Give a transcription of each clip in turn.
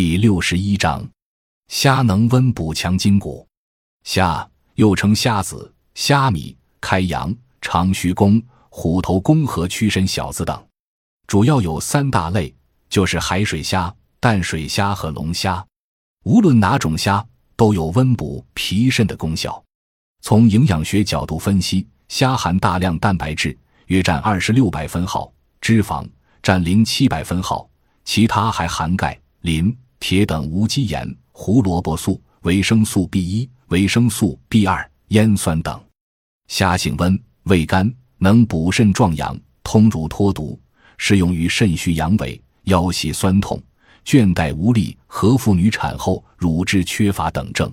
第六十一章，虾能温补强筋骨。虾又称虾子、虾米、开阳、长须公、虎头公和屈身小子等，主要有三大类，就是海水虾、淡水虾和龙虾。无论哪种虾，都有温补脾肾的功效。从营养学角度分析，虾含大量蛋白质，约占二十六百分号，脂肪占零七百分号，其他还含钙。磷、铁等无机盐、胡萝卜素、维生素 B 一、维生素 B 二、烟酸等。虾性温，味甘，能补肾壮阳、通乳脱毒，适用于肾虚阳痿、腰膝酸痛、倦怠无力和妇女产后乳汁缺乏等症。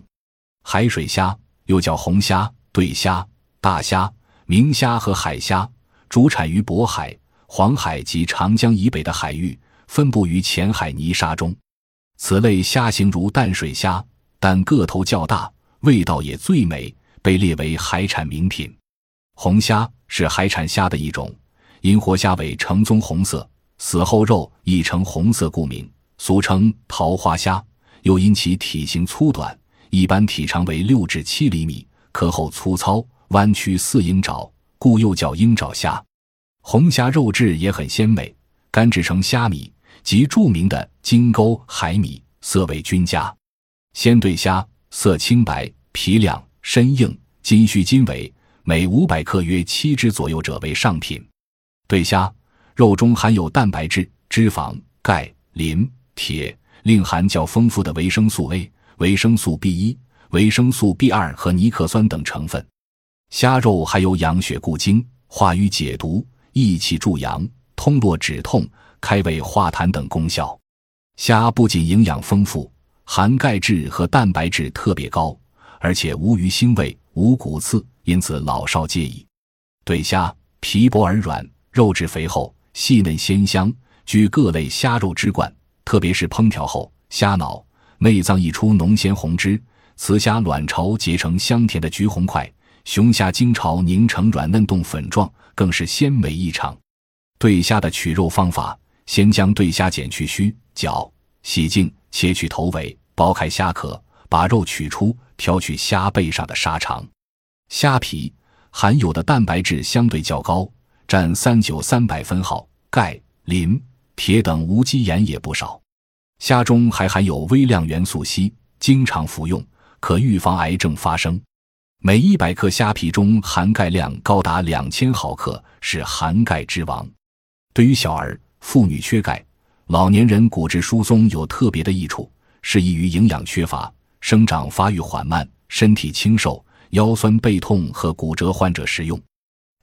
海水虾又叫红虾、对虾、大虾、明虾和海虾，主产于渤海、黄海及长江以北的海域。分布于浅海泥沙中，此类虾形如淡水虾，但个头较大，味道也最美，被列为海产名品。红虾是海产虾的一种，因活虾尾呈棕红色，死后肉亦呈红色，故名，俗称桃花虾。又因其体型粗短，一般体长为六至七厘米，壳厚粗糙，弯曲似鹰爪，故又叫鹰爪虾。红虾肉质也很鲜美，干制成虾米。及著名的金钩海米，色为均佳。鲜对虾色清白，皮亮身硬，筋须筋尾，每五百克约七只左右者为上品。对虾肉中含有蛋白质、脂肪、钙、磷、铁，另含较丰富的维生素 A、维生素 B 一、维生素 B 二和尼克酸等成分。虾肉还有养血固精、化瘀解毒、益气助阳、通络止痛。开胃化痰等功效。虾不仅营养丰富，含钙质和蛋白质特别高，而且无鱼腥味、无骨刺，因此老少皆宜。对虾皮薄而软，肉质肥厚，细嫩鲜香，居各类虾肉之冠。特别是烹调后，虾脑内脏溢出浓鲜红汁，雌虾卵巢结成香甜的橘红块，雄虾精巢凝成软嫩冻粉状，更是鲜美异常。对虾的取肉方法。先将对虾剪去须、脚，洗净，切去头尾，剥开虾壳，把肉取出，挑去虾背上的沙肠。虾皮含有的蛋白质相对较高，占三九三百分号，钙、磷、铁等无机盐也不少。虾中还含有微量元素硒，经常服用可预防癌症发生。每一百克虾皮中含钙量高达两千毫克，是含钙之王。对于小儿。妇女缺钙，老年人骨质疏松有特别的益处，适宜于营养缺乏、生长发育缓慢、身体清瘦、腰酸背痛和骨折患者食用。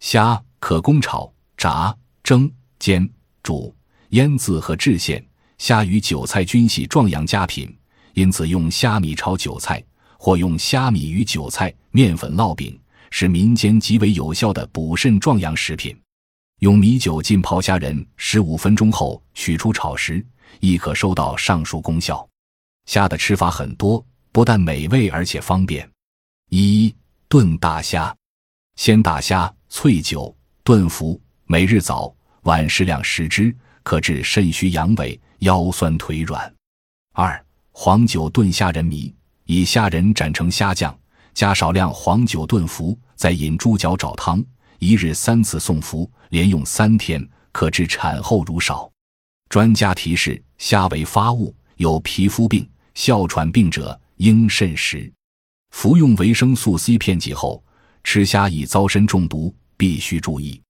虾可供炒、炸、蒸、煎、煮、腌渍和制馅。虾与韭菜均系壮阳佳品，因此用虾米炒韭菜，或用虾米与韭菜、面粉烙饼，是民间极为有效的补肾壮阳食品。用米酒浸泡虾仁十五分钟后取出炒食，亦可收到上述功效。虾的吃法很多，不但美味，而且方便。一炖大虾，鲜大虾脆酒炖服，每日早晚适量食之，可治肾虚阳痿、腰酸腿软。二黄酒炖虾仁糜，以虾仁斩成虾酱，加少量黄酒炖服，再饮猪脚找汤。一日三次送服，连用三天，可治产后乳少。专家提示：虾为发物，有皮肤病、哮喘病者应慎食。服用维生素 C 片剂后，吃虾易遭身中毒，必须注意。